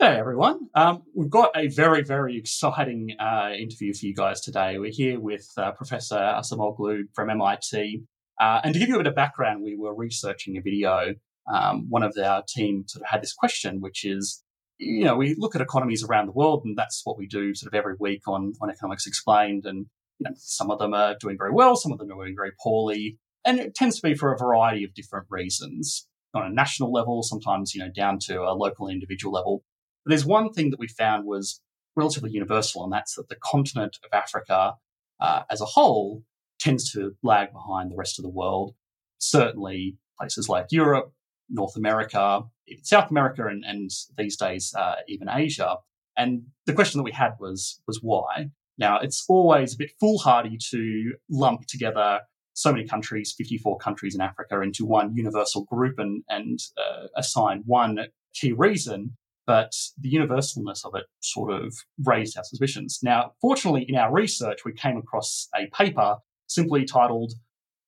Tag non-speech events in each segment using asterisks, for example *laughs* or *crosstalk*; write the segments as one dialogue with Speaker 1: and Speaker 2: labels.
Speaker 1: Hey everyone. Um, we've got a very, very exciting uh, interview for you guys today. We're here with uh, Professor Acemoglu from MIT. Uh, and to give you a bit of background, we were researching a video. Um, one of our team sort of had this question, which is, you know, we look at economies around the world, and that's what we do sort of every week on, on Economics Explained. And you know, some of them are doing very well, some of them are doing very poorly. And it tends to be for a variety of different reasons on a national level, sometimes, you know, down to a local individual level. But there's one thing that we found was relatively universal, and that's that the continent of Africa uh, as a whole tends to lag behind the rest of the world. Certainly, places like Europe, North America, South America, and, and these days uh, even Asia. And the question that we had was was why. Now, it's always a bit foolhardy to lump together so many countries, 54 countries in Africa, into one universal group and, and uh, assign one key reason but the universalness of it sort of raised our suspicions. Now, fortunately, in our research, we came across a paper simply titled,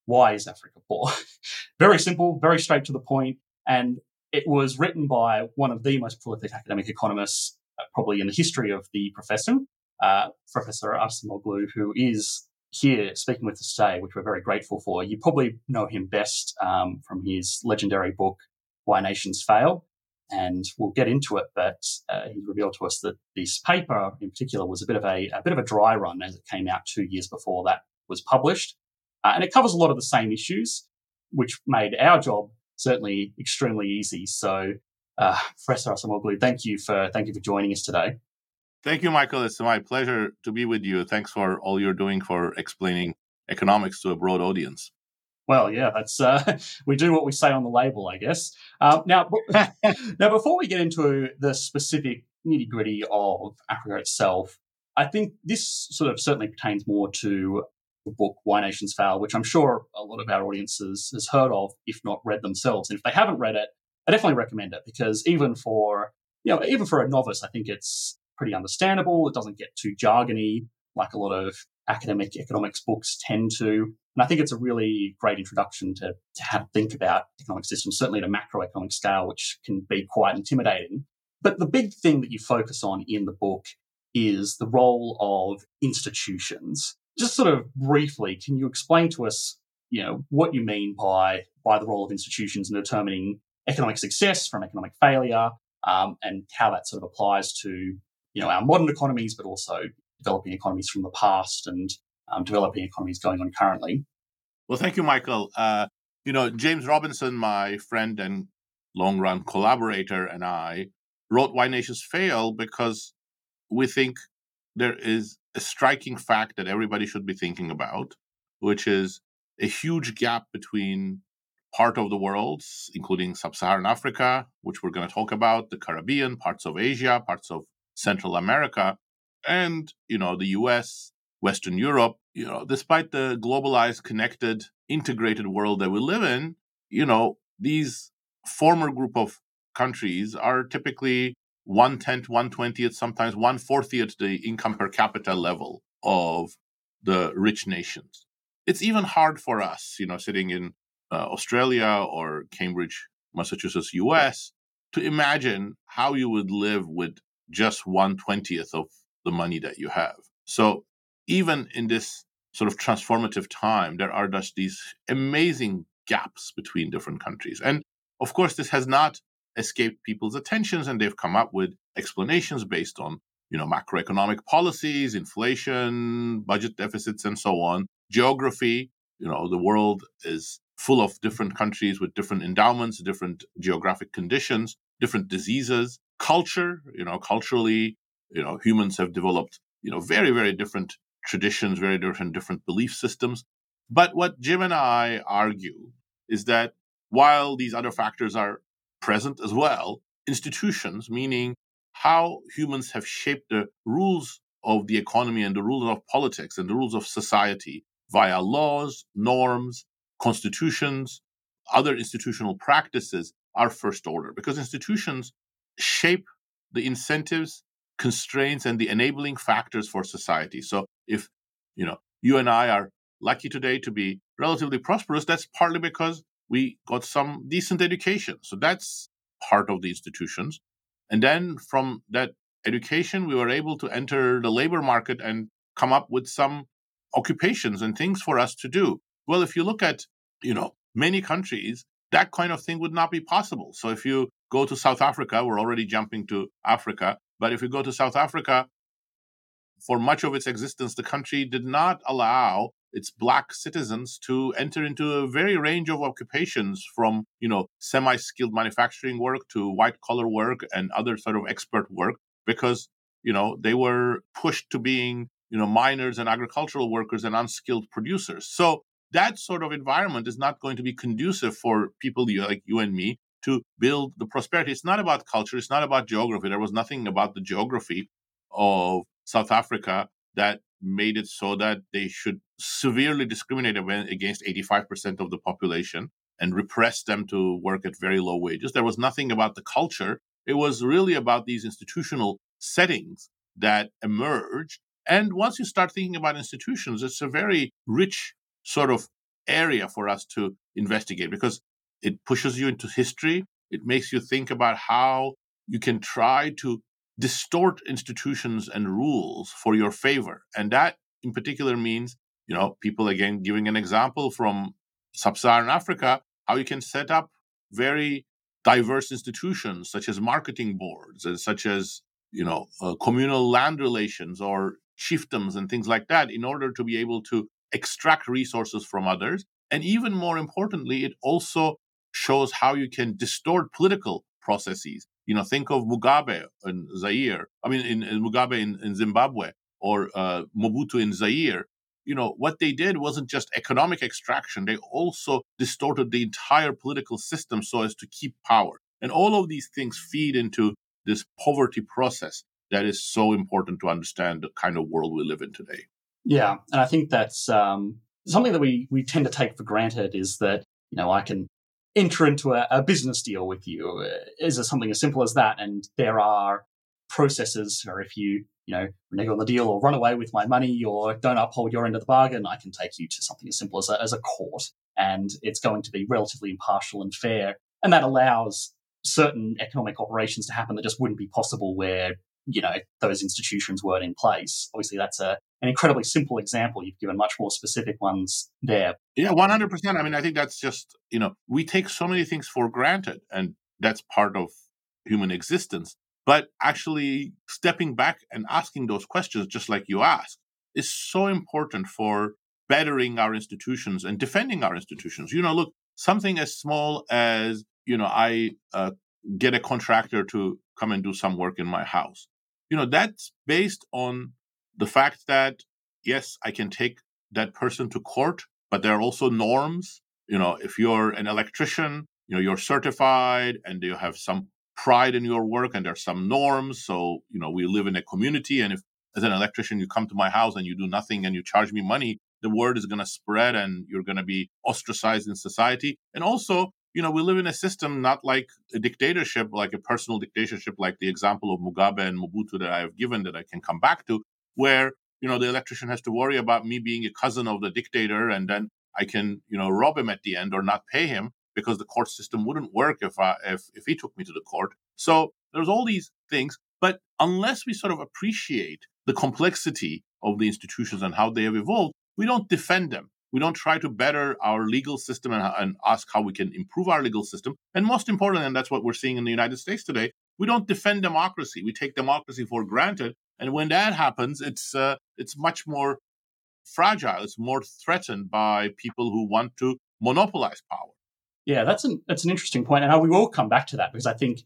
Speaker 1: Why is Africa Poor? *laughs* very simple, very straight to the point, and it was written by one of the most prolific academic economists, uh, probably in the history of the profession, uh, Professor Acemoglu, who is here speaking with us today, which we're very grateful for. You probably know him best um, from his legendary book, Why Nations Fail and we'll get into it. But uh, he revealed to us that this paper, in particular, was a bit of a, a bit of a dry run as it came out two years before that was published, uh, and it covers a lot of the same issues, which made our job certainly extremely easy. So, uh, Professor Acemoglu, thank you for thank you for joining us today.
Speaker 2: Thank you, Michael. It's my pleasure to be with you. Thanks for all you're doing for explaining economics to a broad audience.
Speaker 1: Well, yeah, that's uh, *laughs* we do what we say on the label, I guess. Uh, now, *laughs* now, before we get into the specific nitty gritty of Africa itself, I think this sort of certainly pertains more to the book Why Nations Fail, which I'm sure a lot of our audiences has heard of, if not read themselves. And if they haven't read it, I definitely recommend it because even for you know even for a novice, I think it's pretty understandable. It doesn't get too jargony like a lot of academic economics books tend to. And I think it's a really great introduction to, to how to think about economic systems, certainly at a macroeconomic scale, which can be quite intimidating. But the big thing that you focus on in the book is the role of institutions. Just sort of briefly, can you explain to us, you know, what you mean by by the role of institutions in determining economic success from economic failure, um, and how that sort of applies to you know our modern economies, but also developing economies from the past and um, developing economies going on currently.
Speaker 2: Well, thank you, Michael. Uh, you know, James Robinson, my friend and long run collaborator, and I wrote Why Nations Fail because we think there is a striking fact that everybody should be thinking about, which is a huge gap between part of the world, including sub Saharan Africa, which we're going to talk about, the Caribbean, parts of Asia, parts of Central America, and you know the US, Western Europe, you know, despite the globalized, connected, integrated world that we live in, you know, these former group of countries are typically one tenth, one twentieth, sometimes one fortieth the income per capita level of the rich nations. It's even hard for us, you know, sitting in uh, Australia or Cambridge, Massachusetts, US, to imagine how you would live with just one twentieth of the money that you have. So even in this sort of transformative time, there are just these amazing gaps between different countries. And of course, this has not escaped people's attentions, and they've come up with explanations based on you know macroeconomic policies, inflation, budget deficits, and so on. Geography, you know, the world is full of different countries with different endowments, different geographic conditions, different diseases. Culture, you know, culturally, you know humans have developed you know very very different traditions very different different belief systems but what jim and i argue is that while these other factors are present as well institutions meaning how humans have shaped the rules of the economy and the rules of politics and the rules of society via laws, norms, constitutions, other institutional practices are first order because institutions shape the incentives, constraints, and the enabling factors for society. So if you know you and I are lucky today to be relatively prosperous, that's partly because we got some decent education. So that's part of the institutions. And then from that education, we were able to enter the labor market and come up with some occupations and things for us to do. Well, if you look at, you know, many countries, that kind of thing would not be possible. So if you go to South Africa, we're already jumping to Africa, but if you go to South Africa, for much of its existence, the country did not allow its black citizens to enter into a very range of occupations from you know semi-skilled manufacturing work to white collar work and other sort of expert work because you know they were pushed to being you know miners and agricultural workers and unskilled producers. So that sort of environment is not going to be conducive for people like you and me to build the prosperity. It's not about culture. It's not about geography. There was nothing about the geography of south africa that made it so that they should severely discriminate against 85% of the population and repress them to work at very low wages. There was nothing about the culture. It was really about these institutional settings that emerged. And once you start thinking about institutions, it's a very rich sort of area for us to investigate because it pushes you into history. It makes you think about how you can try to distort institutions and rules for your favor. And that in particular means, you know, people again giving an example from sub Saharan Africa, how you can set up very diverse institutions such as marketing boards and such as, you know, uh, communal land relations or chiefdoms and things like that in order to be able to extract resources from others. And even more importantly, it also shows how you can distort political processes you know, think of Mugabe in Zaire. I mean, in, in Mugabe in, in, Zimbabwe or uh, Mobutu in Zaire. You know, what they did wasn't just economic extraction; they also distorted the entire political system so as to keep power. And all of these things feed into this poverty process that is so important to understand the kind of world we live in today.
Speaker 1: Yeah, and I think that's um, something that we we tend to take for granted is that you know I can enter into a, a business deal with you. Uh, is it something as simple as that? And there are processes, or if you you know renege on the deal or run away with my money or don't uphold your end of the bargain, I can take you to something as simple as a, as a court, and it's going to be relatively impartial and fair, and that allows certain economic operations to happen that just wouldn't be possible where you know those institutions weren't in place. Obviously, that's a an incredibly simple example. You've given much more specific ones there.
Speaker 2: Yeah, one hundred percent. I mean, I think that's just you know we take so many things for granted, and that's part of human existence. But actually stepping back and asking those questions, just like you ask, is so important for bettering our institutions and defending our institutions. You know, look, something as small as you know, I uh, get a contractor to come and do some work in my house. You know, that's based on the fact that, yes, I can take that person to court, but there are also norms. You know, if you're an electrician, you know, you're certified and you have some pride in your work and there's some norms. So, you know, we live in a community. And if as an electrician, you come to my house and you do nothing and you charge me money, the word is going to spread and you're going to be ostracized in society. And also, you know, we live in a system not like a dictatorship, like a personal dictatorship, like the example of Mugabe and Mobutu that I have given that I can come back to, where, you know, the electrician has to worry about me being a cousin of the dictator and then I can, you know, rob him at the end or not pay him because the court system wouldn't work if I, if, if he took me to the court. So there's all these things. But unless we sort of appreciate the complexity of the institutions and how they have evolved, we don't defend them. We don't try to better our legal system and, and ask how we can improve our legal system. And most important, and that's what we're seeing in the United States today, we don't defend democracy. We take democracy for granted. And when that happens, it's uh, it's much more fragile. It's more threatened by people who want to monopolize power.
Speaker 1: Yeah, that's an that's an interesting point, and we will come back to that because I think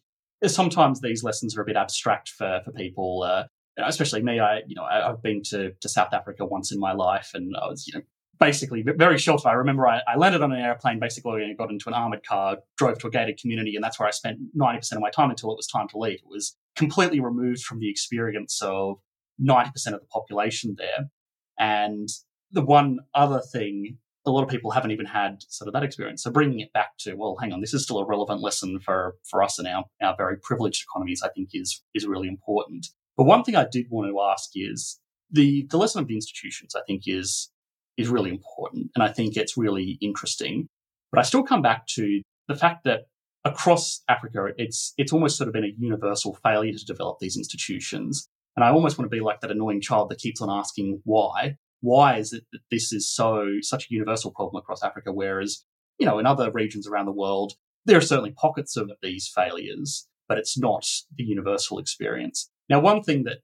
Speaker 1: sometimes these lessons are a bit abstract for for people, uh, especially me. I you know I, have been to to South Africa once in my life, and I was you know basically very short. I remember I, I, landed on an airplane, basically, and got into an armored car, drove to a gated community, and that's where I spent 90% of my time until it was time to leave. It was completely removed from the experience of 90% of the population there. And the one other thing, a lot of people haven't even had sort of that experience. So bringing it back to, well, hang on, this is still a relevant lesson for, for us in our, our very privileged economies, I think is, is really important. But one thing I did want to ask is the, the lesson of the institutions, I think, is is really important. And I think it's really interesting. But I still come back to the fact that across Africa, it's it's almost sort of been a universal failure to develop these institutions. And I almost want to be like that annoying child that keeps on asking why. Why is it that this is so such a universal problem across Africa? Whereas, you know, in other regions around the world, there are certainly pockets of these failures, but it's not the universal experience. Now, one thing that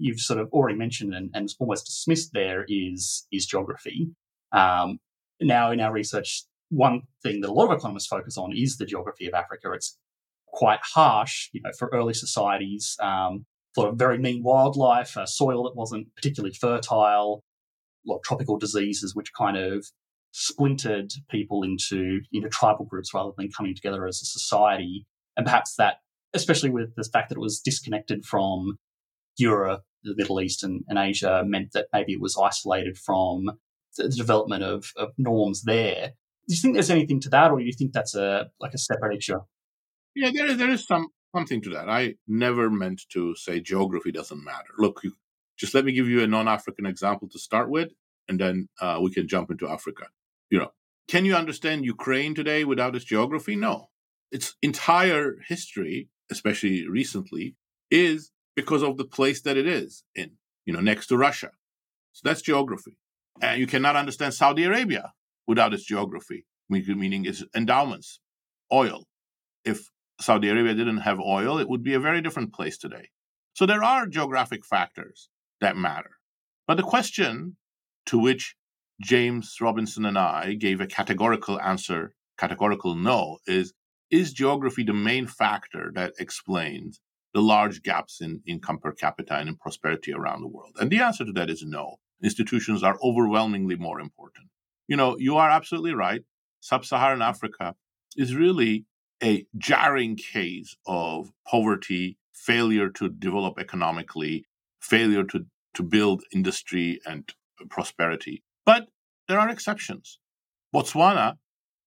Speaker 1: you've sort of already mentioned and, and almost dismissed there is is geography. Um, now, in our research, one thing that a lot of economists focus on is the geography of Africa. It's quite harsh, you know, for early societies. Um, for very mean wildlife, a soil that wasn't particularly fertile, a lot of tropical diseases, which kind of splintered people into into tribal groups rather than coming together as a society. And perhaps that, especially with the fact that it was disconnected from Europe the Middle East and, and Asia meant that maybe it was isolated from the development of, of norms there. Do you think there's anything to that, or do you think that's a like a separate issue?
Speaker 2: Yeah, there is there is some something to that. I never meant to say geography doesn't matter. Look, you, just let me give you a non-African example to start with, and then uh, we can jump into Africa. You know, can you understand Ukraine today without its geography? No, its entire history, especially recently, is because of the place that it is in, you know, next to Russia. So that's geography. And you cannot understand Saudi Arabia without its geography, meaning its endowments, oil. If Saudi Arabia didn't have oil, it would be a very different place today. So there are geographic factors that matter. But the question to which James Robinson and I gave a categorical answer, categorical no, is is geography the main factor that explains the large gaps in income per capita and in prosperity around the world? And the answer to that is no. Institutions are overwhelmingly more important. You know, you are absolutely right. Sub Saharan Africa is really a jarring case of poverty, failure to develop economically, failure to, to build industry and prosperity. But there are exceptions. Botswana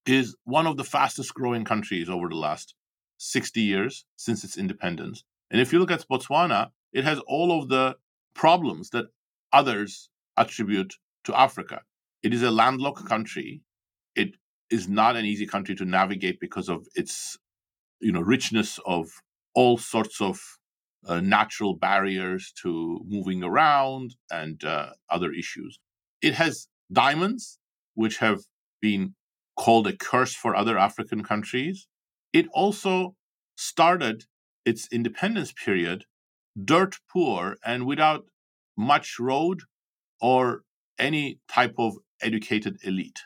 Speaker 2: is one of the fastest growing countries over the last 60 years since its independence. And if you look at Botswana, it has all of the problems that others attribute to Africa. It is a landlocked country. It is not an easy country to navigate because of its, you know, richness of all sorts of uh, natural barriers to moving around and uh, other issues. It has diamonds, which have been called a curse for other African countries. It also started its independence period dirt poor and without much road or any type of educated elite.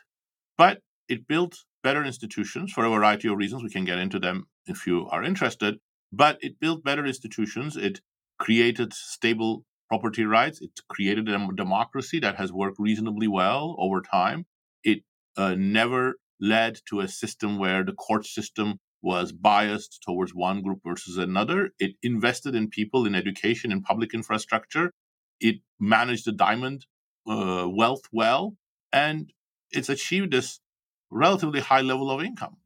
Speaker 2: But it built better institutions for a variety of reasons. We can get into them if you are interested. But it built better institutions. It created stable property rights. It created a democracy that has worked reasonably well over time. It uh, never led to a system where the court system was biased towards one group versus another. It invested in people, in education, in public infrastructure. It managed the diamond uh, wealth well, and it's achieved this relatively high level of income.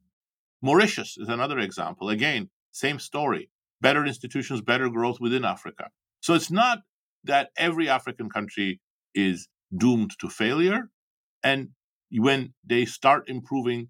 Speaker 2: Mauritius is another example. Again, same story. Better institutions, better growth within Africa. So it's not that every African country is doomed to failure. And when they start improving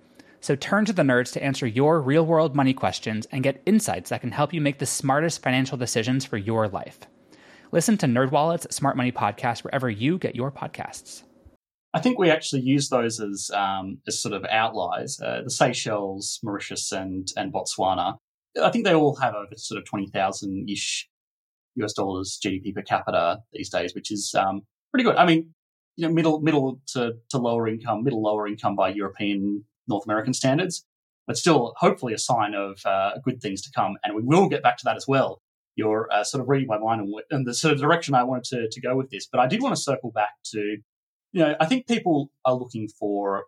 Speaker 3: So turn to the nerds to answer your real world money questions and get insights that can help you make the smartest financial decisions for your life. Listen to NerdWallet's Smart Money Podcast wherever you get your podcasts.
Speaker 1: I think we actually use those as um, as sort of outliers. Uh, the Seychelles, Mauritius, and and Botswana. I think they all have over sort of twenty thousand ish US dollars GDP per capita these days, which is um, pretty good. I mean, you know, middle middle to, to lower income, middle lower income by European North American standards, but still hopefully a sign of uh, good things to come. And we will get back to that as well. You're uh, sort of reading my mind and, and the sort of direction I wanted to, to go with this. But I did want to circle back to you know, I think people are looking for,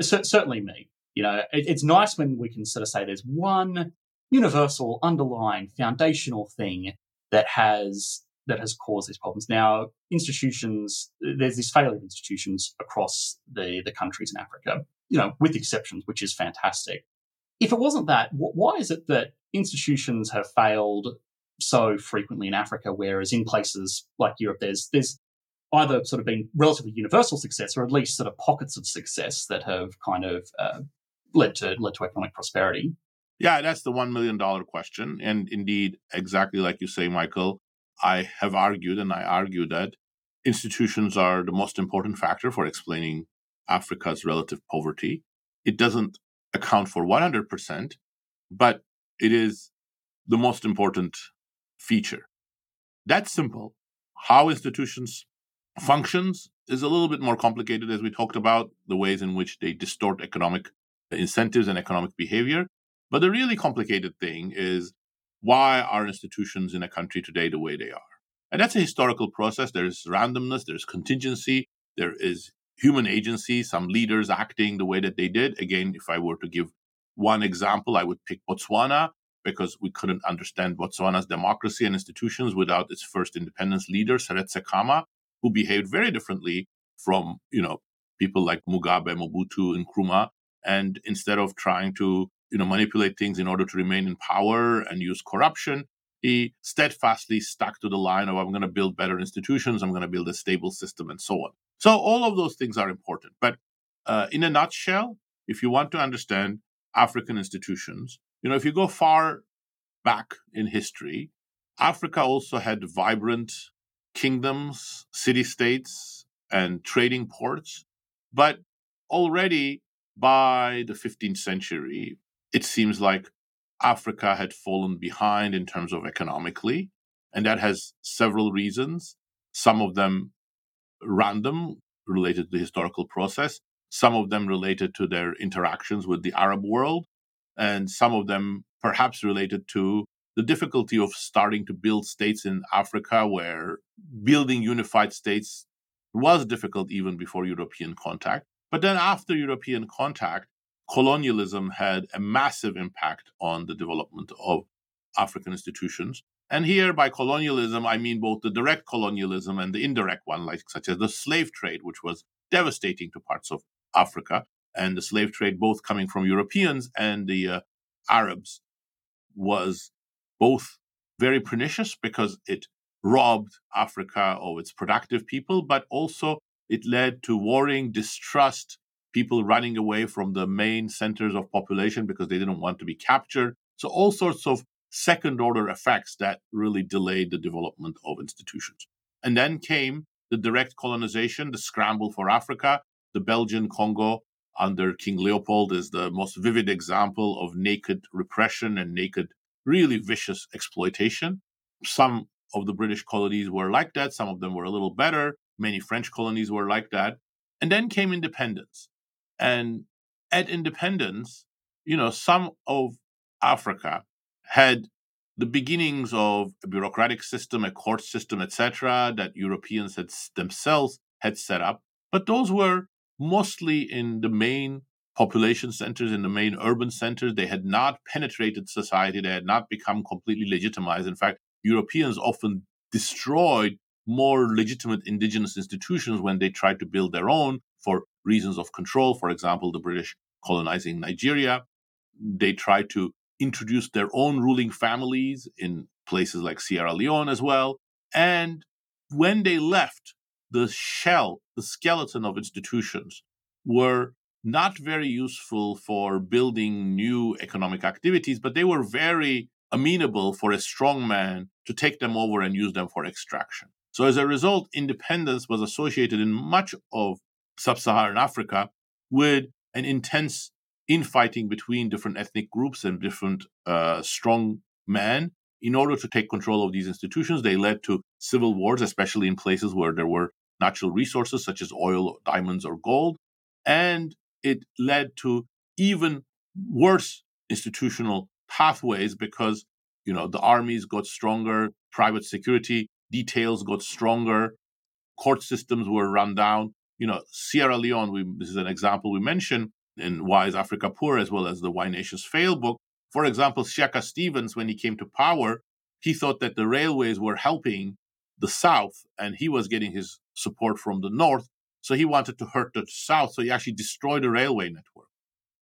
Speaker 1: certainly me, you know, it, it's nice when we can sort of say there's one universal, underlying, foundational thing that has that has caused these problems. Now, institutions, there's this failure of institutions across the, the countries in Africa, you know, with exceptions, which is fantastic. If it wasn't that, why is it that institutions have failed so frequently in Africa, whereas in places like Europe, there's there's either sort of been relatively universal success or at least sort of pockets of success that have kind of uh, led to led to economic prosperity.
Speaker 2: Yeah, that's the one million dollar question, and indeed, exactly like you say, Michael, I have argued, and I argue that institutions are the most important factor for explaining Africa's relative poverty. It doesn't account for 100%, but it is the most important feature. That's simple. How institutions functions is a little bit more complicated, as we talked about, the ways in which they distort economic incentives and economic behavior. But the really complicated thing is why are institutions in a country today the way they are? And that's a historical process. There's randomness, there's contingency, there is human agency, some leaders acting the way that they did. Again, if I were to give one example, I would pick Botswana because we couldn't understand Botswana's democracy and institutions without its first independence leader, Seretse Khama, who behaved very differently from, you know, people like Mugabe, Mobutu, and Nkrumah. And instead of trying to, you know, manipulate things in order to remain in power and use corruption, he steadfastly stuck to the line of I'm going to build better institutions, I'm going to build a stable system, and so on. So all of those things are important. But uh, in a nutshell, if you want to understand African institutions, you know, if you go far back in history, Africa also had vibrant kingdoms, city states, and trading ports. But already by the 15th century, it seems like Africa had fallen behind in terms of economically. And that has several reasons, some of them random, related to the historical process, some of them related to their interactions with the Arab world, and some of them perhaps related to the difficulty of starting to build states in Africa, where building unified states was difficult even before European contact. But then after European contact, colonialism had a massive impact on the development of African institutions. And here, by colonialism, I mean both the direct colonialism and the indirect one, like such as the slave trade, which was devastating to parts of Africa, and the slave trade both coming from Europeans and the uh, Arabs was both very pernicious because it robbed Africa of its productive people, but also it led to warring, distrust, people running away from the main centers of population because they didn't want to be captured. So, all sorts of second order effects that really delayed the development of institutions. And then came the direct colonization, the scramble for Africa. The Belgian Congo under King Leopold is the most vivid example of naked repression and naked really vicious exploitation. Some of the British colonies were like that, some of them were a little better. Many French colonies were like that. And then came independence. And at independence, you know, some of Africa had the beginnings of a bureaucratic system, a court system, etc., that Europeans had themselves had set up. But those were mostly in the main population centers, in the main urban centers. They had not penetrated society, they had not become completely legitimized. In fact, Europeans often destroyed more legitimate indigenous institutions when they tried to build their own for reasons of control. For example, the British colonizing Nigeria. They tried to introduce their own ruling families in places like Sierra Leone as well. And when they left, the shell, the skeleton of institutions were not very useful for building new economic activities, but they were very amenable for a strong man to take them over and use them for extraction. So, as a result, independence was associated in much of sub Saharan Africa with an intense infighting between different ethnic groups and different uh, strong men. In order to take control of these institutions, they led to civil wars, especially in places where there were natural resources such as oil, diamonds, or gold. And it led to even worse institutional pathways because you know the armies got stronger, private security details got stronger, court systems were run down. You know, Sierra Leone, we, this is an example we mentioned in Why is Africa Poor, as well as the Why Nations Fail book. For example, Siaka Stevens, when he came to power, he thought that the railways were helping the South and he was getting his support from the North. So he wanted to hurt the South. So he actually destroyed the railway network.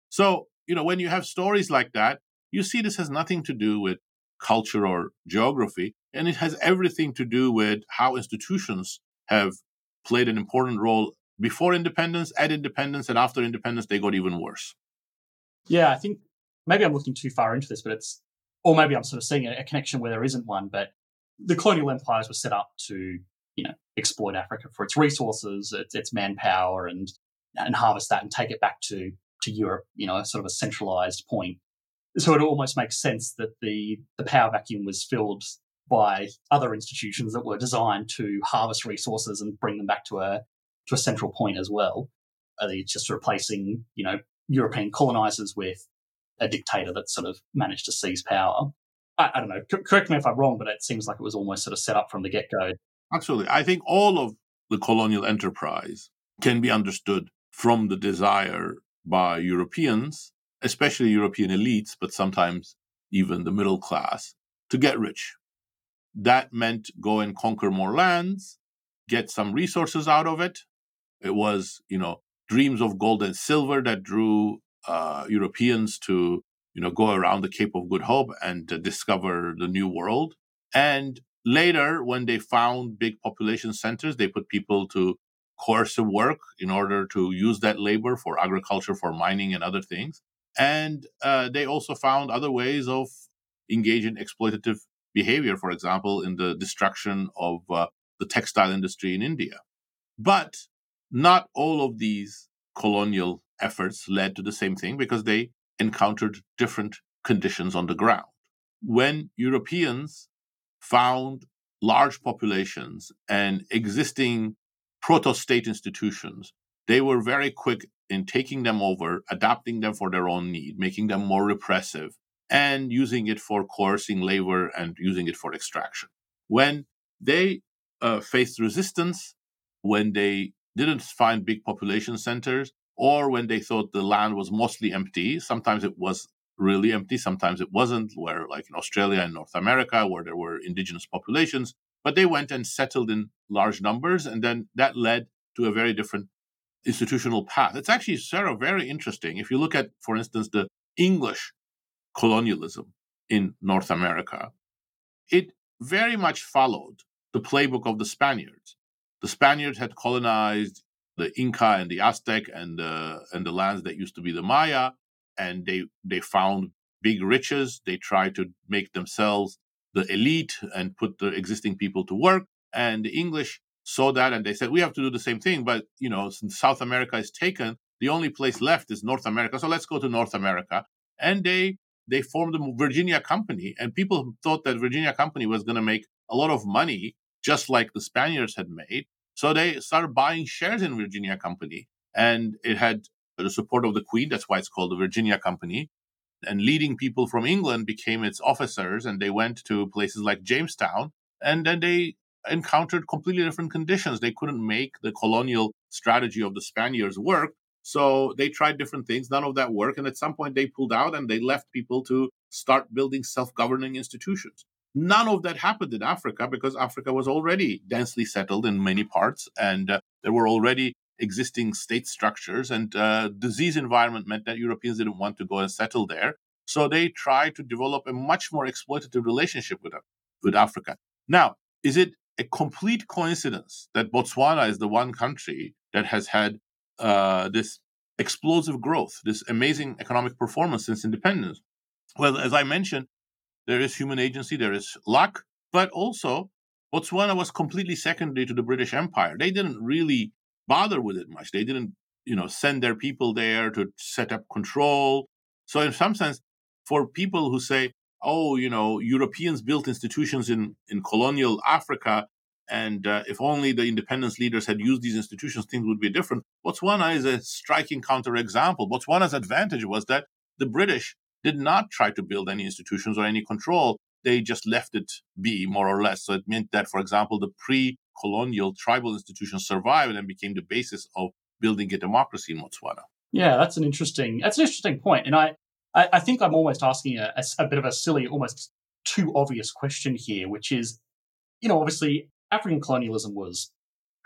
Speaker 2: So, you know, when you have stories like that, you see this has nothing to do with culture or geography, and it has everything to do with how institutions have played an important role before independence, at independence, and after independence, they got even worse.
Speaker 1: Yeah, I think maybe I'm looking too far into this, but it's, or maybe I'm sort of seeing a, connection where there isn't one, but the colonial empires were set up to, you know, exploit Africa for its resources, its, its manpower, and and harvest that and take it back to to Europe, you know, sort of a centralized point. So it almost makes sense that the the power vacuum was filled by other institutions that were designed to harvest resources and bring them back to a to a central point as well. Are they just replacing, you know, European colonizers with a dictator that sort of managed to seize power? I, I don't know. C- correct me if I'm wrong, but it seems like it was almost sort of set up from the get go.
Speaker 2: Absolutely. I think all of the colonial enterprise can be understood from the desire by Europeans, especially European elites, but sometimes even the middle class, to get rich. That meant go and conquer more lands, get some resources out of it. It was, you know, dreams of gold and silver that drew uh, Europeans to, you know, go around the Cape of Good Hope and uh, discover the New World. And later, when they found big population centers, they put people to coercive work in order to use that labor for agriculture, for mining, and other things. And uh, they also found other ways of engaging exploitative behavior, for example, in the destruction of uh, the textile industry in India. But not all of these colonial efforts led to the same thing because they encountered different conditions on the ground. When Europeans found large populations and existing proto state institutions, they were very quick in taking them over, adapting them for their own need, making them more repressive, and using it for coercing labor and using it for extraction. When they uh, faced resistance when they didn't find big population centers or when they thought the land was mostly empty. Sometimes it was really empty, sometimes it wasn't, where, like in Australia and North America, where there were indigenous populations. But they went and settled in large numbers, and then that led to a very different institutional path. It's actually very interesting. If you look at, for instance, the English colonialism in North America, it very much followed the playbook of the Spaniards. The Spaniards had colonized the Inca and the Aztec and the and the lands that used to be the Maya, and they they found big riches. They tried to make themselves the elite and put the existing people to work. And the English saw that and they said, we have to do the same thing. But you know, since South America is taken, the only place left is North America. So let's go to North America. And they they formed the Virginia Company, and people thought that Virginia Company was going to make a lot of money, just like the Spaniards had made. So they started buying shares in Virginia Company, and it had the support of the Queen. That's why it's called the Virginia Company. And leading people from England became its officers, and they went to places like Jamestown, and then they encountered completely different conditions. They couldn't make the colonial strategy of the Spaniards work. So they tried different things. None of that worked. And at some point, they pulled out and they left people to start building self governing institutions. None of that happened in Africa because Africa was already densely settled in many parts, and uh, there were already existing state structures. And uh, disease environment meant that Europeans didn't want to go and settle there. So they tried to develop a much more exploitative relationship with, with Africa. Now, is it a complete coincidence that Botswana is the one country that has had uh, this explosive growth, this amazing economic performance since independence? Well, as I mentioned, there is human agency, there is luck, but also Botswana was completely secondary to the British Empire. They didn't really bother with it much. They didn't, you know, send their people there to set up control. So in some sense, for people who say, oh, you know, Europeans built institutions in, in colonial Africa, and uh, if only the independence leaders had used these institutions, things would be different. Botswana is a striking counterexample. Botswana's advantage was that the British did not try to build any institutions or any control. They just left it be, more or less. So it meant that, for example, the pre colonial tribal institutions survived and became the basis of building a democracy in Botswana.
Speaker 1: Yeah, that's an interesting that's an interesting point. And I, I, I think I'm almost asking a, a, a bit of a silly, almost too obvious question here, which is, you know, obviously African colonialism was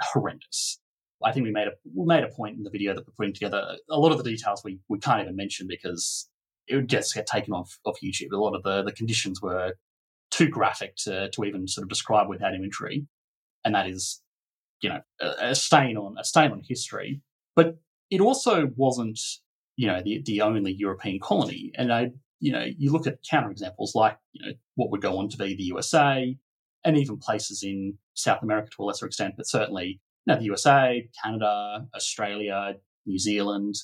Speaker 1: horrendous. I think we made a we made a point in the video that we're putting together. A lot of the details we, we can't even mention because it would just get taken off off YouTube. A lot of the, the conditions were too graphic to, to even sort of describe without imagery, and that is, you know, a, a stain on a stain on history. But it also wasn't, you know, the the only European colony. And I, you know, you look at counterexamples like, you know, what would go on to be the USA, and even places in South America to a lesser extent, but certainly you the USA, Canada, Australia, New Zealand.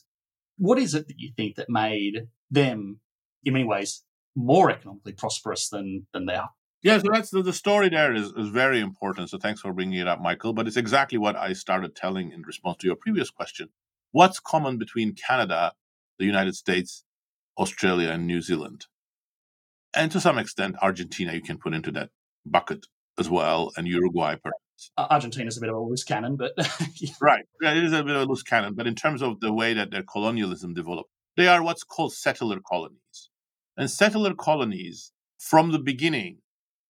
Speaker 1: What is it that you think that made them, in many ways, more economically prosperous than than they are?
Speaker 2: Yeah, so that's the, the story there is, is very important. So thanks for bringing it up, Michael. But it's exactly what I started telling in response to your previous question. What's common between Canada, the United States, Australia, and New Zealand? And to some extent, Argentina, you can put into that bucket as well, and Uruguay, perhaps.
Speaker 1: Argentina's a bit of a loose cannon, but *laughs*
Speaker 2: right, yeah, it is a bit of a loose cannon. But in terms of the way that their colonialism developed, they are what's called settler colonies, and settler colonies from the beginning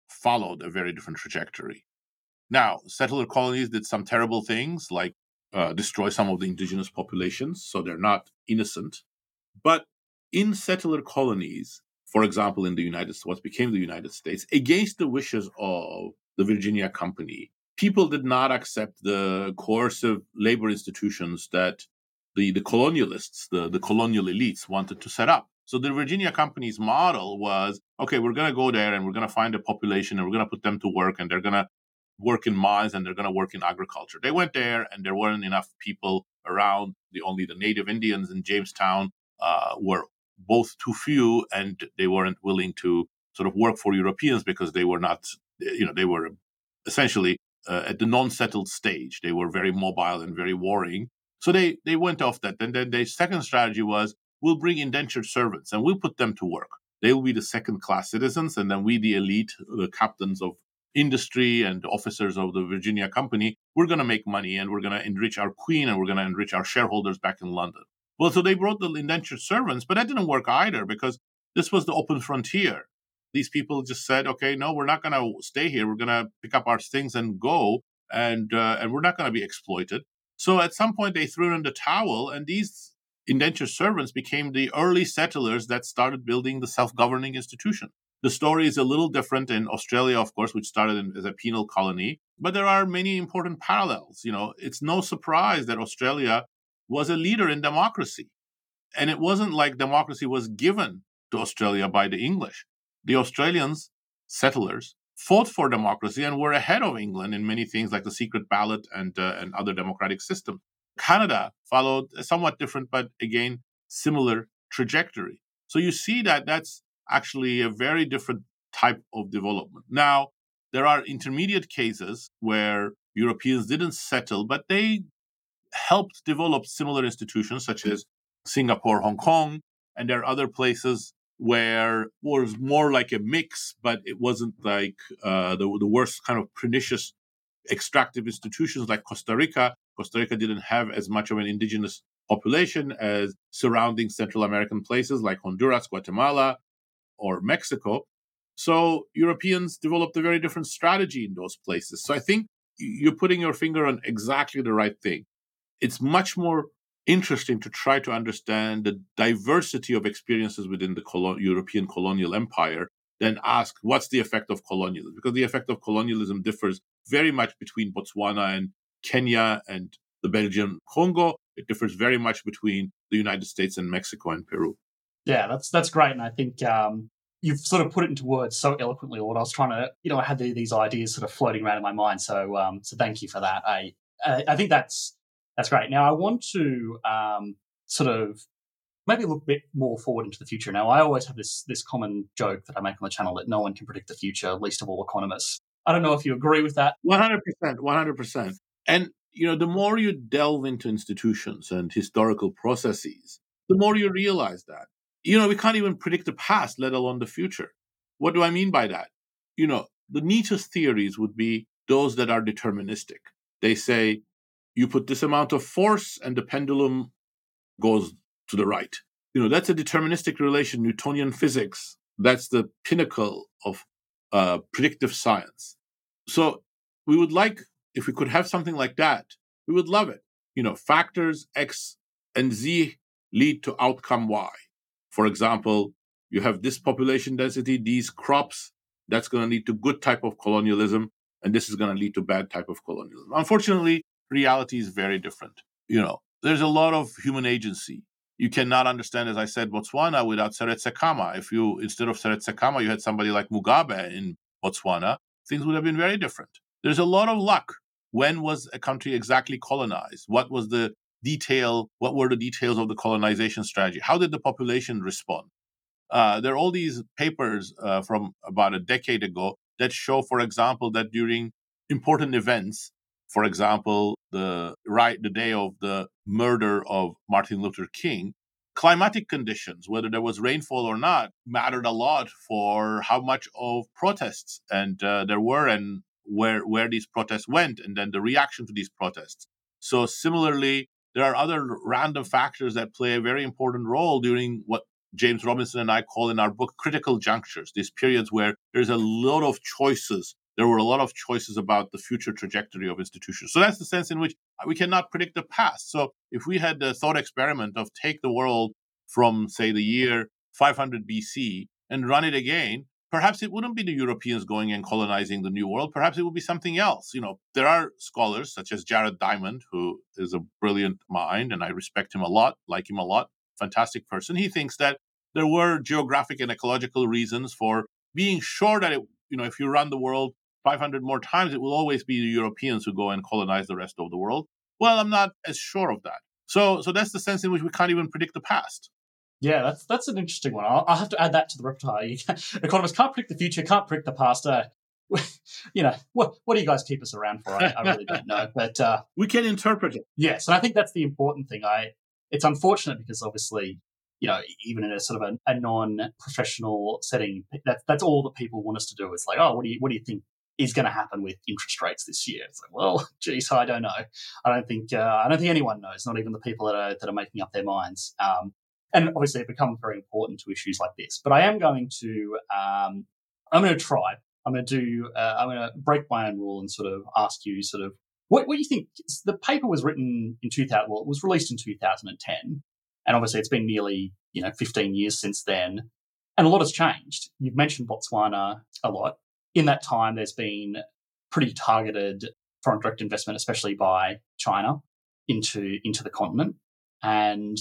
Speaker 2: followed a very different trajectory. Now, settler colonies did some terrible things, like uh, destroy some of the indigenous populations, so they're not innocent. But in settler colonies, for example, in the United States, what became the United States, against the wishes of the Virginia Company, people did not accept the coercive labor institutions that the, the colonialists, the, the colonial elites wanted to set up. So the Virginia Company's model was okay, we're going to go there and we're going to find a population and we're going to put them to work and they're going to work in mines and they're going to work in agriculture. They went there and there weren't enough people around. The only the native Indians in Jamestown uh, were both too few and they weren't willing to sort of work for Europeans because they were not, you know, they were essentially uh, at the non-settled stage. They were very mobile and very warring. So they they went off that. And then their second strategy was we'll bring indentured servants and we'll put them to work. They will be the second class citizens, and then we, the elite, the captains of industry and officers of the Virginia company, we're going to make money and we're going to enrich our queen and we're going to enrich our shareholders back in London. Well, so they brought the indentured servants, but that didn't work either because this was the open frontier. These people just said, okay, no, we're not going to stay here. We're going to pick up our things and go, and uh, and we're not going to be exploited. So at some point, they threw in the towel, and these indentured servants became the early settlers that started building the self-governing institution. The story is a little different in Australia, of course, which started in, as a penal colony, but there are many important parallels. You know, it's no surprise that Australia was a leader in democracy. And it wasn't like democracy was given to Australia by the English. The Australians, settlers, fought for democracy and were ahead of England in many things like the secret ballot and, uh, and other democratic systems. Canada followed a somewhat different, but again, similar trajectory. So you see that that's actually a very different type of development. Now, there are intermediate cases where Europeans didn't settle, but they helped develop similar institutions such as Singapore, Hong Kong, and there are other places where it was more like a mix, but it wasn't like uh, the, the worst kind of pernicious extractive institutions like Costa Rica. Costa Rica didn't have as much of an indigenous population as surrounding Central American places like Honduras, Guatemala, or Mexico. So Europeans developed a very different strategy in those places. So I think you're putting your finger on exactly the right thing it's much more interesting to try to understand the diversity of experiences within the European colonial empire than ask what's the effect of colonialism because the effect of colonialism differs very much between Botswana and Kenya and the Belgian Congo. It differs very much between the United States and Mexico and Peru.
Speaker 1: Yeah, that's that's great, and I think um, you've sort of put it into words so eloquently. What I was trying to, you know, I had the, these ideas sort of floating around in my mind. So, um, so thank you for that. I, I think that's that's great. Now, I want to um, sort of maybe look a bit more forward into the future. Now, I always have this this common joke that I make on the channel that no one can predict the future, least of all economists. I don't know if you agree with that.
Speaker 2: One hundred percent, one hundred percent. And you know, the more you delve into institutions and historical processes, the more you realize that you know, we can't even predict the past, let alone the future. What do I mean by that? You know, the neatest theories would be those that are deterministic. They say you put this amount of force and the pendulum goes to the right. You know, that's a deterministic relation, Newtonian physics. That's the pinnacle of uh, predictive science. So we would like, if we could have something like that, we would love it. You know, factors X and Z lead to outcome Y. For example, you have this population density, these crops, that's going to lead to good type of colonialism, and this is going to lead to bad type of colonialism. Unfortunately, reality is very different. You know, there's a lot of human agency. You cannot understand, as I said, Botswana without Seretse. If you, instead of Seretse you had somebody like Mugabe in Botswana, things would have been very different. There's a lot of luck. When was a country exactly colonized? What was the detail what were the details of the colonization strategy how did the population respond uh, there are all these papers uh, from about a decade ago that show for example that during important events for example the right the day of the murder of martin luther king climatic conditions whether there was rainfall or not mattered a lot for how much of protests and uh, there were and where where these protests went and then the reaction to these protests so similarly there are other random factors that play a very important role during what James Robinson and I call in our book critical junctures, these periods where there's a lot of choices. There were a lot of choices about the future trajectory of institutions. So that's the sense in which we cannot predict the past. So if we had the thought experiment of take the world from, say, the year 500 BC and run it again, perhaps it wouldn't be the Europeans going and colonizing the New World. Perhaps it would be something else. You know, there are scholars such as Jared Diamond, who is a brilliant mind, and I respect him a lot, like him a lot, fantastic person. He thinks that there were geographic and ecological reasons for being sure that it, you know, if you run the world 500 more times, it will always be the Europeans who go and colonize the rest of the world. Well, I'm not as sure of that. So, so that's the sense in which we can't even predict the past.
Speaker 1: Yeah, that's that's an interesting one. I'll, I'll have to add that to the repertoire. *laughs* economists can't predict the future, can't predict the past. Uh, *laughs* you know, what what do you guys keep us around for? I, I really don't know, but uh,
Speaker 2: we can interpret it.
Speaker 1: Yes, and I think that's the important thing. I it's unfortunate because obviously, you know, even in a sort of a, a non-professional setting, that's that's all that people want us to do. It's like, oh, what do you what do you think is going to happen with interest rates this year? It's like, well, *laughs* geez, I don't know. I don't think uh, I don't think anyone knows. Not even the people that are that are making up their minds. Um, and obviously it becomes very important to issues like this. But I am going to, um, I'm going to try. I'm going to do, uh, I'm going to break my own rule and sort of ask you sort of what, what do you think? The paper was written in 2000, well, it was released in 2010. And obviously it's been nearly, you know, 15 years since then. And a lot has changed. You've mentioned Botswana a lot. In that time, there's been pretty targeted foreign direct investment, especially by China into, into the continent. And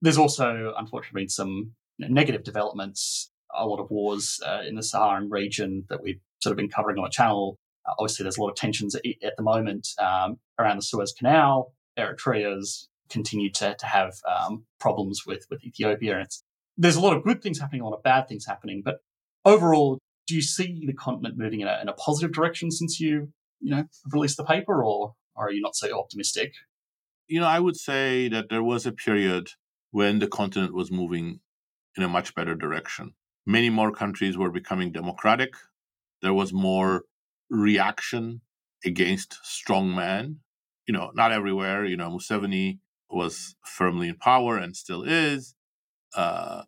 Speaker 1: there's also, unfortunately, been some negative developments, a lot of wars uh, in the Saharan region that we've sort of been covering on the channel. Uh, obviously, there's a lot of tensions at, at the moment um, around the Suez Canal. Eritrea's continued to, to have um, problems with, with Ethiopia. And there's a lot of good things happening, a lot of bad things happening. But overall, do you see the continent moving in a, in a positive direction since you, you know, released the paper, or, or are you not so optimistic?
Speaker 2: You know, I would say that there was a period when the continent was moving in a much better direction. Many more countries were becoming democratic. There was more reaction against strongman. You know, not everywhere. You know, Museveni was firmly in power and still is. Uh,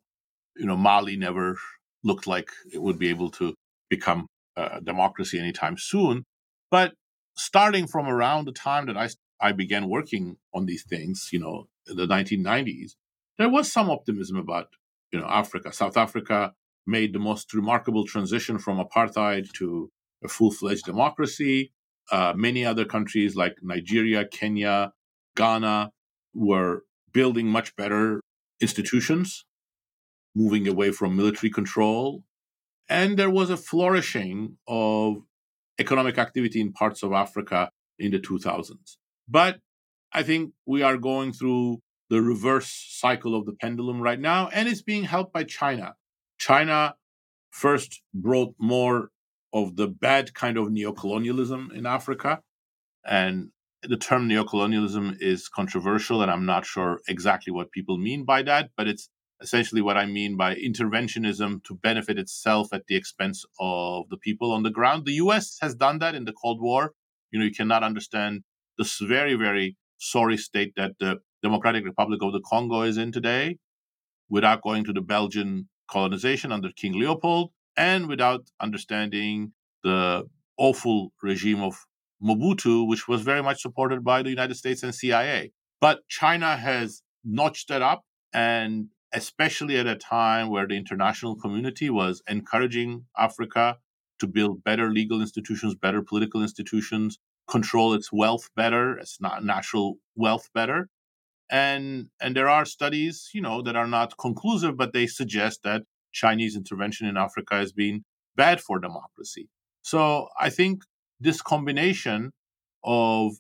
Speaker 2: you know, Mali never looked like it would be able to become a democracy anytime soon. But starting from around the time that I I began working on these things, you know, the 1990s, there was some optimism about you know Africa. South Africa made the most remarkable transition from apartheid to a full-fledged democracy. Uh, many other countries like Nigeria, Kenya, Ghana were building much better institutions, moving away from military control. And there was a flourishing of economic activity in parts of Africa in the 2000s. But I think we are going through the reverse cycle of the pendulum right now, and it's being helped by China. China first brought more of the bad kind of neocolonialism in Africa. And the term neocolonialism is controversial, and I'm not sure exactly what people mean by that, but it's essentially what I mean by interventionism to benefit itself at the expense of the people on the ground. The US has done that in the Cold War. You know, you cannot understand this very, very sorry state that the Democratic Republic of the Congo is in today without going to the Belgian colonization under King Leopold and without understanding the awful regime of Mobutu, which was very much supported by the United States and CIA. But China has notched that up, and especially at a time where the international community was encouraging Africa to build better legal institutions, better political institutions, control its wealth better, its natural wealth better. And and there are studies, you know, that are not conclusive, but they suggest that Chinese intervention in Africa has been bad for democracy. So I think this combination of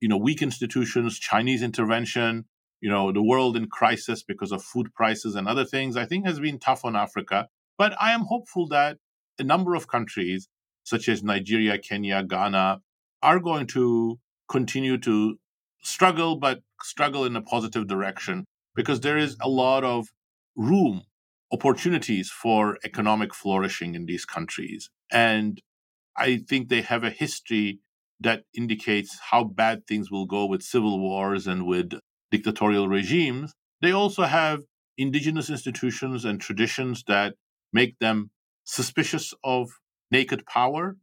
Speaker 2: you know weak institutions, Chinese intervention, you know the world in crisis because of food prices and other things, I think has been tough on Africa. But I am hopeful that a number of countries such as Nigeria, Kenya, Ghana are going to continue to struggle, but struggle in a positive direction because there is a lot of room, opportunities for economic flourishing in these countries. And I think they have a history that indicates how bad things will go with civil wars and with dictatorial regimes. They also have indigenous institutions and traditions that make them suspicious of naked power.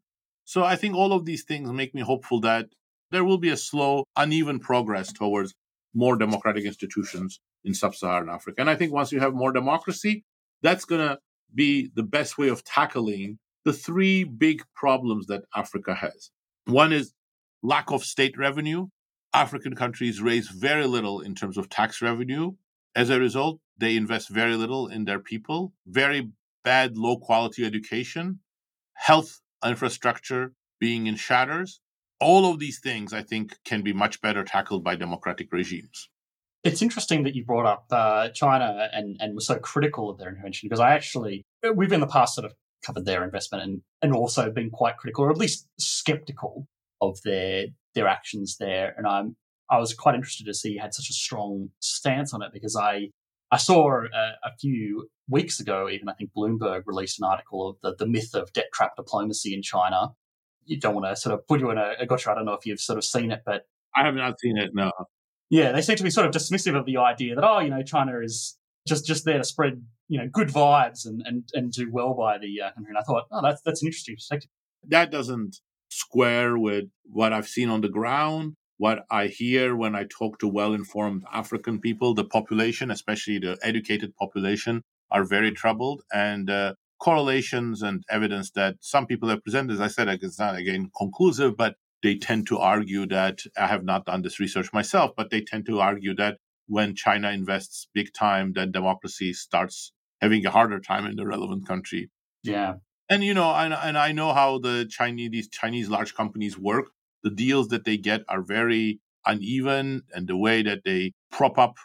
Speaker 2: So I think all of these things make me hopeful that there will be a slow, uneven progress towards more democratic institutions in sub Saharan Africa. And I think once you have more democracy, that's going to be the best way of tackling the three big problems that Africa has. One is lack of state revenue. African countries raise very little in terms of tax revenue. As a result, they invest very little in their people, very bad, low quality education, health infrastructure being in shatters. All of these things, I think, can be much better tackled by democratic regimes.
Speaker 1: It's interesting that you brought up uh, China and, and were so critical of their intervention because I actually, we've in the past sort of covered their investment and, and also been quite critical or at least skeptical of their their actions there. And I'm I was quite interested to see you had such a strong stance on it because I I saw a, a, few weeks ago, even I think Bloomberg released an article of the, the myth of debt trap diplomacy in China. You don't want to sort of put you in a, a gotcha. I don't know if you've sort of seen it, but
Speaker 2: I have not seen it. No.
Speaker 1: Yeah, they seem to be sort of dismissive of the idea that oh, you know, China is just just there to spread you know good vibes and and and do well by the uh, country. And I thought, oh, that's that's an interesting perspective.
Speaker 2: That doesn't square with what I've seen on the ground. What I hear when I talk to well informed African people, the population, especially the educated population, are very troubled. And uh, correlations and evidence that some people have presented, as I said, it's not again conclusive, but they tend to argue that I have not done this research myself, but they tend to argue that when China invests big time, then democracy starts having a harder time in the relevant country.
Speaker 1: Yeah.
Speaker 2: And you know, and, and I know how the Chinese these Chinese large companies work. The deals that they get are very uneven, and the way that they prop up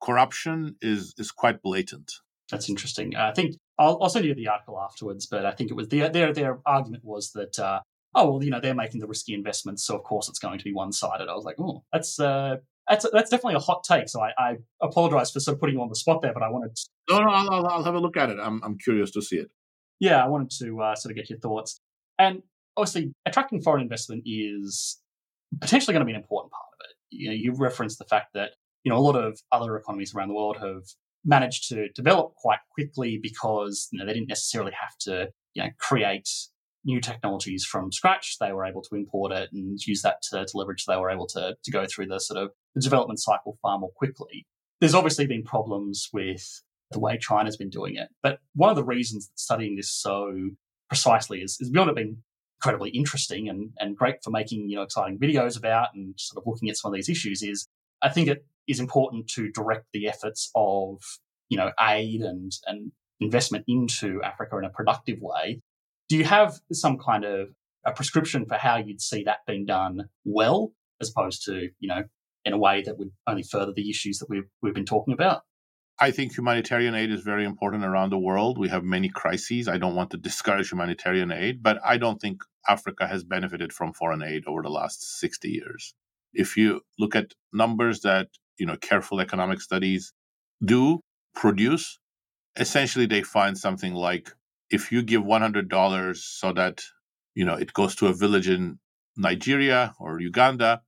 Speaker 2: corruption is is quite blatant.
Speaker 1: That's interesting. I think I'll, I'll send you the article afterwards, but I think it was the, their their argument was that uh, oh well, you know, they're making the risky investments, so of course it's going to be one sided. I was like, oh, that's uh, that's that's definitely a hot take. So I, I apologize for sort of putting you on the spot there, but I wanted. To...
Speaker 2: No, no, I'll, I'll, have a look at it. I'm I'm curious to see it.
Speaker 1: Yeah, I wanted to uh, sort of get your thoughts. And obviously, attracting foreign investment is potentially going to be an important part of it. You know, you referenced the fact that you know a lot of other economies around the world have managed to develop quite quickly because you know they didn't necessarily have to you know create new technologies from scratch. They were able to import it and use that to, to leverage. They were able to, to go through the sort of the development cycle far more quickly. there's obviously been problems with the way China's been doing it. But one of the reasons that studying this so precisely is, is beyond it being incredibly interesting and, and great for making you know exciting videos about and sort of looking at some of these issues is I think it is important to direct the efforts of you know aid and and investment into Africa in a productive way. Do you have some kind of a prescription for how you'd see that being done well, as opposed to you know in a way that would only further the issues that we've we've been talking about?
Speaker 2: I think humanitarian aid is very important around the world. We have many crises. I don't want to discourage humanitarian aid, but I don't think Africa has benefited from foreign aid over the last 60 years. If you look at numbers that, you know, careful economic studies do produce, essentially they find something like if you give $100 so that, you know, it goes to a village in Nigeria or Uganda,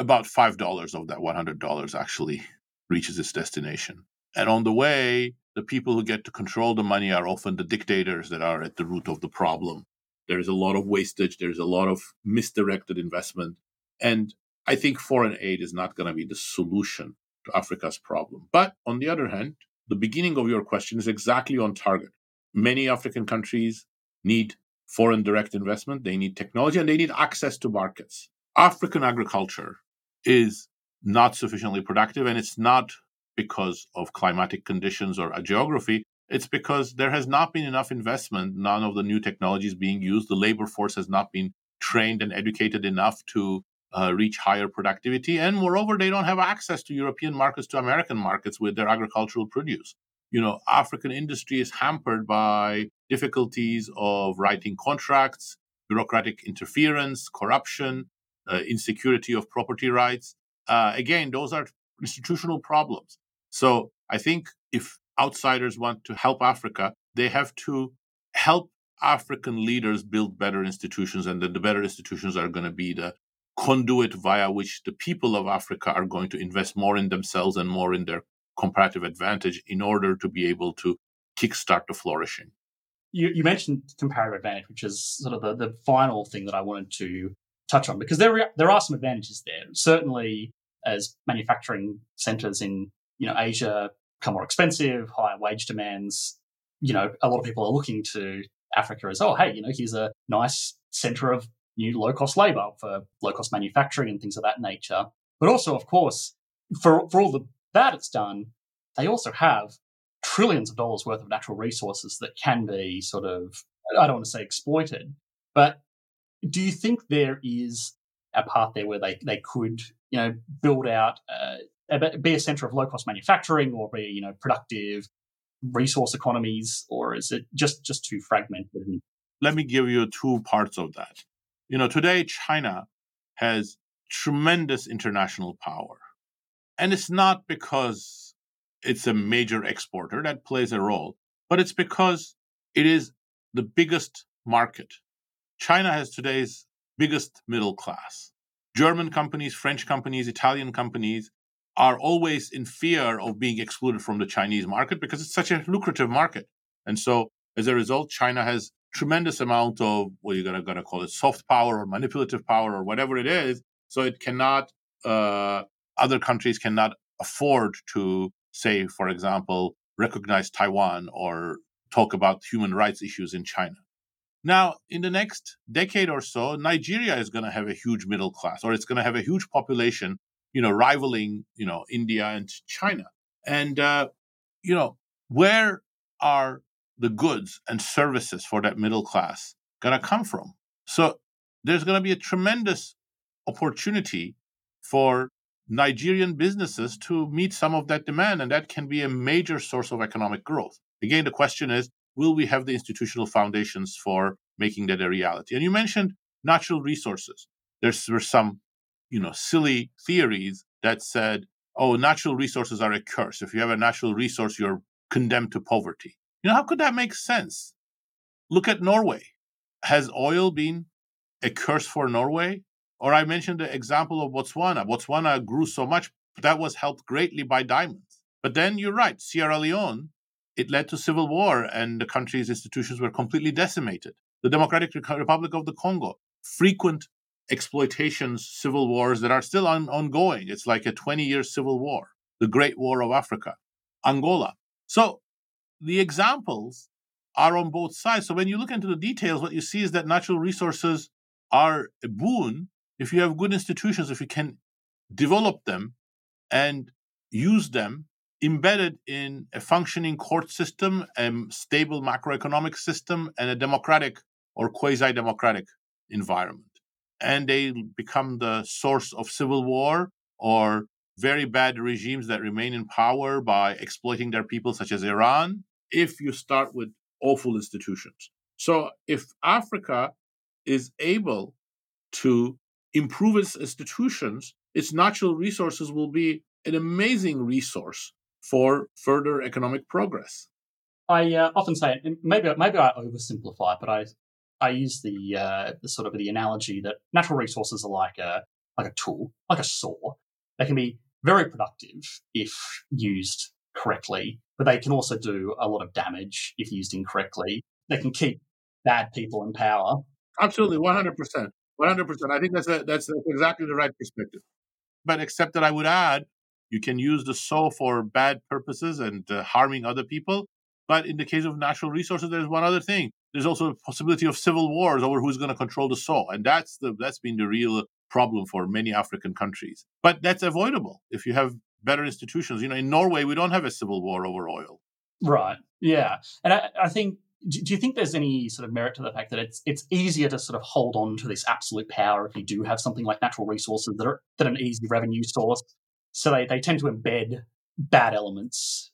Speaker 2: about $5 of that $100 actually reaches its destination. And on the way, the people who get to control the money are often the dictators that are at the root of the problem. There is a lot of wastage, there's a lot of misdirected investment. And I think foreign aid is not going to be the solution to Africa's problem. But on the other hand, the beginning of your question is exactly on target. Many African countries need foreign direct investment, they need technology, and they need access to markets. African agriculture is not sufficiently productive, and it's not because of climatic conditions or geography. It's because there has not been enough investment. None of the new technologies being used. The labor force has not been trained and educated enough to uh, reach higher productivity. And moreover, they don't have access to European markets, to American markets with their agricultural produce. You know, African industry is hampered by difficulties of writing contracts, bureaucratic interference, corruption, uh, insecurity of property rights. Uh, again, those are institutional problems. So I think if outsiders want to help Africa, they have to help African leaders build better institutions, and then the better institutions are going to be the conduit via which the people of Africa are going to invest more in themselves and more in their comparative advantage in order to be able to kickstart the flourishing.
Speaker 1: You, you mentioned comparative advantage, which is sort of the, the final thing that I wanted to touch on because there, there are some advantages there. Certainly, as manufacturing centers in you know, Asia become more expensive, higher wage demands. You know, a lot of people are looking to Africa as, oh, hey, you know, here's a nice center of new low cost labor for low cost manufacturing and things of that nature. But also, of course, for, for all the bad it's done, they also have trillions of dollars worth of natural resources that can be sort of, I don't want to say exploited, but do you think there is a path there where they, they could, you know, build out uh, be a center of low cost manufacturing or be you know productive resource economies or is it just just too fragmented?
Speaker 2: Let me give you two parts of that. You know today china has tremendous international power. And it's not because it's a major exporter that plays a role but it's because it is the biggest market. China has today's biggest middle class. German companies french companies italian companies are always in fear of being excluded from the Chinese market because it's such a lucrative market. And so as a result, China has tremendous amount of what you're gonna, gonna call it soft power or manipulative power or whatever it is. So it cannot uh, other countries cannot afford to say, for example, recognize Taiwan or talk about human rights issues in China. Now, in the next decade or so, Nigeria is going to have a huge middle class, or it's going to have a huge population you know, rivaling, you know, India and China. And, uh, you know, where are the goods and services for that middle class going to come from? So there's going to be a tremendous opportunity for Nigerian businesses to meet some of that demand, and that can be a major source of economic growth. Again, the question is will we have the institutional foundations for making that a reality? And you mentioned natural resources. There's, there's some you know silly theories that said oh natural resources are a curse. If you have a natural resource you're condemned to poverty. You know how could that make sense? Look at norway. Has oil been a curse for norway? Or i mentioned the example of botswana. Botswana grew so much that was helped greatly by diamonds. But then you're right sierra leone it led to civil war and the country's institutions were completely decimated. The democratic republic of the congo frequent exploitations, civil wars that are still on, ongoing. It's like a 20 year civil war. the Great War of Africa, Angola. So the examples are on both sides. So when you look into the details, what you see is that natural resources are a boon if you have good institutions, if you can develop them and use them embedded in a functioning court system, a stable macroeconomic system, and a democratic or quasi democratic environment. And they become the source of civil war or very bad regimes that remain in power by exploiting their people, such as Iran, if you start with awful institutions. So, if Africa is able to improve its institutions, its natural resources will be an amazing resource for further economic progress.
Speaker 1: I uh, often say, maybe maybe I oversimplify, but I I use the uh, the sort of the analogy that natural resources are like a like a tool, like a saw. They can be very productive if used correctly, but they can also do a lot of damage if used incorrectly. They can keep bad people in power.
Speaker 2: Absolutely, one hundred percent, one hundred percent. I think that's a, that's, exactly the right perspective. But except that I would add, you can use the saw for bad purposes and uh, harming other people. But in the case of natural resources, there's one other thing. There's also a possibility of civil wars over who's going to control the saw, and that's the that's been the real problem for many African countries. But that's avoidable if you have better institutions. You know, in Norway, we don't have a civil war over oil.
Speaker 1: Right. Yeah. And I, I think do you think there's any sort of merit to the fact that it's it's easier to sort of hold on to this absolute power if you do have something like natural resources that are that are an easy revenue source? So they, they tend to embed bad elements.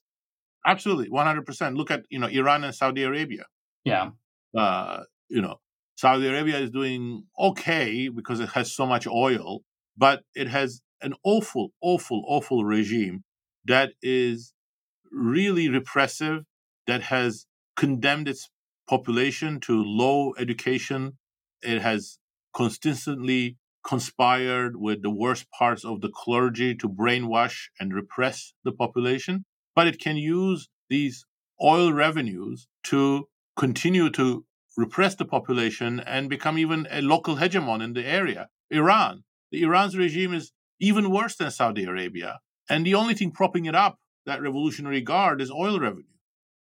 Speaker 2: Absolutely, one hundred percent. Look at you know Iran and Saudi Arabia.
Speaker 1: Yeah.
Speaker 2: Uh, you know, Saudi Arabia is doing okay because it has so much oil, but it has an awful, awful, awful regime that is really repressive, that has condemned its population to low education. It has consistently conspired with the worst parts of the clergy to brainwash and repress the population. But it can use these oil revenues to continue to repress the population and become even a local hegemon in the area. Iran. The Iran's regime is even worse than Saudi Arabia. And the only thing propping it up, that revolutionary guard, is oil revenue.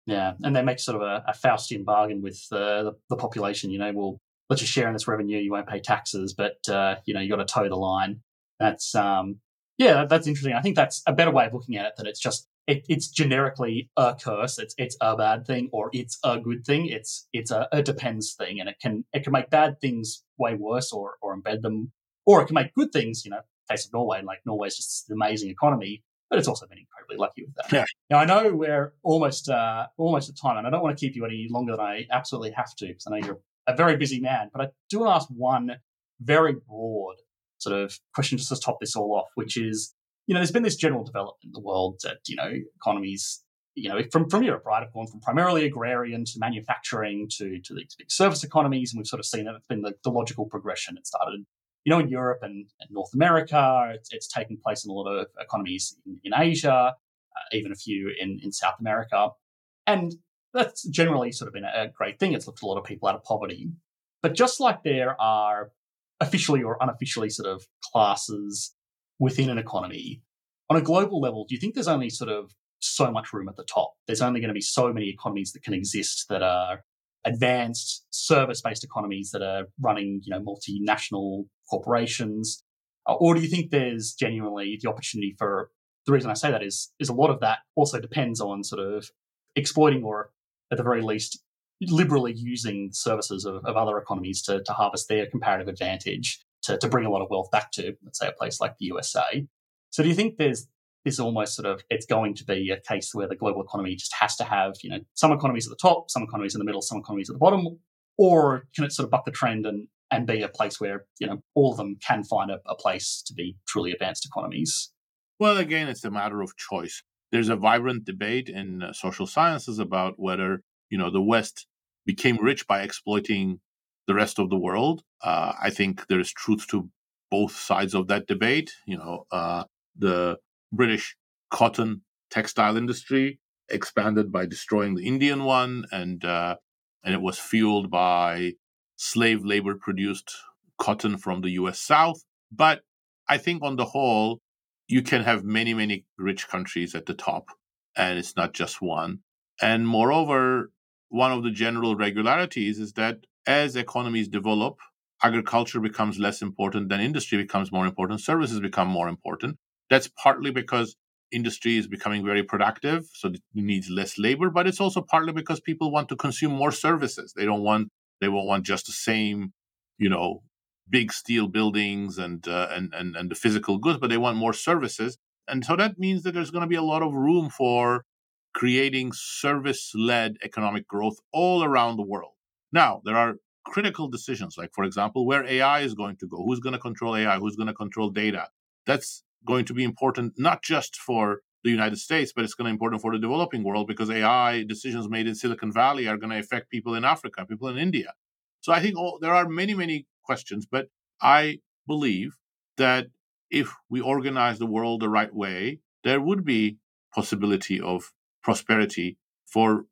Speaker 1: Yeah, and they make sort of a, a Faustian bargain with uh, the, the, population. You know, we'll let you share in this revenue. You won't pay taxes, but uh, you know you got to toe the line. That's um, yeah, that's interesting. I think that's a better way of looking at it. That it's just it, it's generically a curse. It's it's a bad thing or it's a good thing. It's it's a, a depends thing, and it can it can make bad things way worse or or embed them, or it can make good things. You know, case of Norway, like Norway's just an amazing economy, but it's also been incredibly lucky with that. Yeah. Now I know we're almost uh, almost at time, and I don't want to keep you any longer than I absolutely have to because I know you're a very busy man. But I do want to ask one very broad sort of question just to top this all off, which is you know, there's been this general development in the world that, you know, economies, you know, from, from Europe, right, have gone from primarily agrarian to manufacturing to, to these big service economies. And we've sort of seen that it's been the, the logical progression. It started, you know, in Europe and, and North America. It's, it's taken place in a lot of economies in, in Asia, uh, even a few in, in South America. And that's generally sort of been a great thing. It's lifted a lot of people out of poverty. But just like there are officially or unofficially sort of classes within an economy. On a global level, do you think there's only sort of so much room at the top? There's only going to be so many economies that can exist that are advanced service-based economies that are running, you know, multinational corporations, uh, or do you think there's genuinely the opportunity for? The reason I say that is is a lot of that also depends on sort of exploiting or at the very least liberally using services of, of other economies to, to harvest their comparative advantage to, to bring a lot of wealth back to, let's say, a place like the USA. So do you think there's this almost sort of it's going to be a case where the global economy just has to have, you know, some economies at the top, some economies in the middle, some economies at the bottom, or can it sort of buck the trend and and be a place where, you know, all of them can find a, a place to be truly advanced economies?
Speaker 2: Well, again, it's a matter of choice. There's a vibrant debate in uh, social sciences about whether, you know, the West became rich by exploiting the rest of the world. Uh, I think there is truth to both sides of that debate. You know, uh, the British cotton textile industry expanded by destroying the Indian one, and uh, and it was fueled by slave labor produced cotton from the U.S. South. But I think on the whole, you can have many, many rich countries at the top, and it's not just one. And moreover, one of the general regularities is that as economies develop, agriculture becomes less important, then industry becomes more important, services become more important. That's partly because industry is becoming very productive, so it needs less labor, but it's also partly because people want to consume more services. They don't want they won't want just the same, you know, big steel buildings and uh, and and and the physical goods, but they want more services. And so that means that there's going to be a lot of room for creating service-led economic growth all around the world. Now, there are critical decisions, like for example, where AI is going to go, who's going to control AI, who's going to control data. That's going to be important not just for the United States, but it's going to be important for the developing world because AI decisions made in Silicon Valley are going to affect people in Africa, people in India. So I think all, there are many, many questions, but I believe that if we organize the world the right way, there would be possibility of prosperity for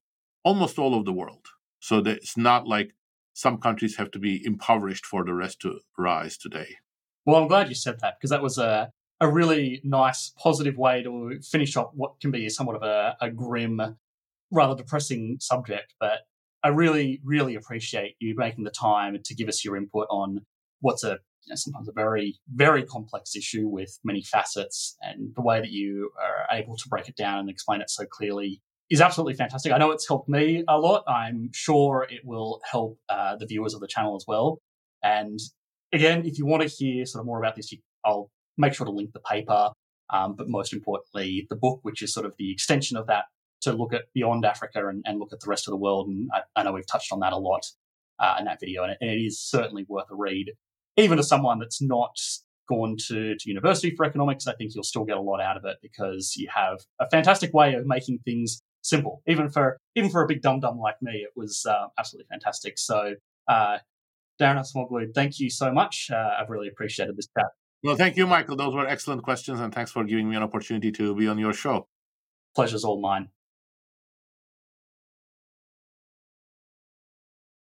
Speaker 2: almost all of the world. So that it's not like some countries have to be impoverished for the rest to rise today.
Speaker 1: Well, I'm glad you said that because that was a a really nice, positive way to finish off what can be somewhat of a, a grim, rather depressing subject. But I really, really appreciate you making the time to give us your input on what's a you know, sometimes a very, very complex issue with many facets, and the way that you are able to break it down and explain it so clearly is absolutely fantastic. I know it's helped me a lot. I'm sure it will help uh, the viewers of the channel as well. And again, if you want to hear sort of more about this, I'll make sure to link the paper, um, but most importantly, the book, which is sort of the extension of that to look at beyond Africa and, and look at the rest of the world. And I, I know we've touched on that a lot uh, in that video, and it, and it is certainly worth a read, even to someone that's not gone to, to university for economics. I think you'll still get a lot out of it because you have a fantastic way of making things simple. Even for even for a big dum dum like me, it was uh, absolutely fantastic. So, uh, Daron Acemoglu, thank you so much. Uh, I've really appreciated this chat.
Speaker 2: Well, thank you, Michael. Those were excellent questions, and thanks for giving me an opportunity to be on your show.
Speaker 1: Pleasure's all mine.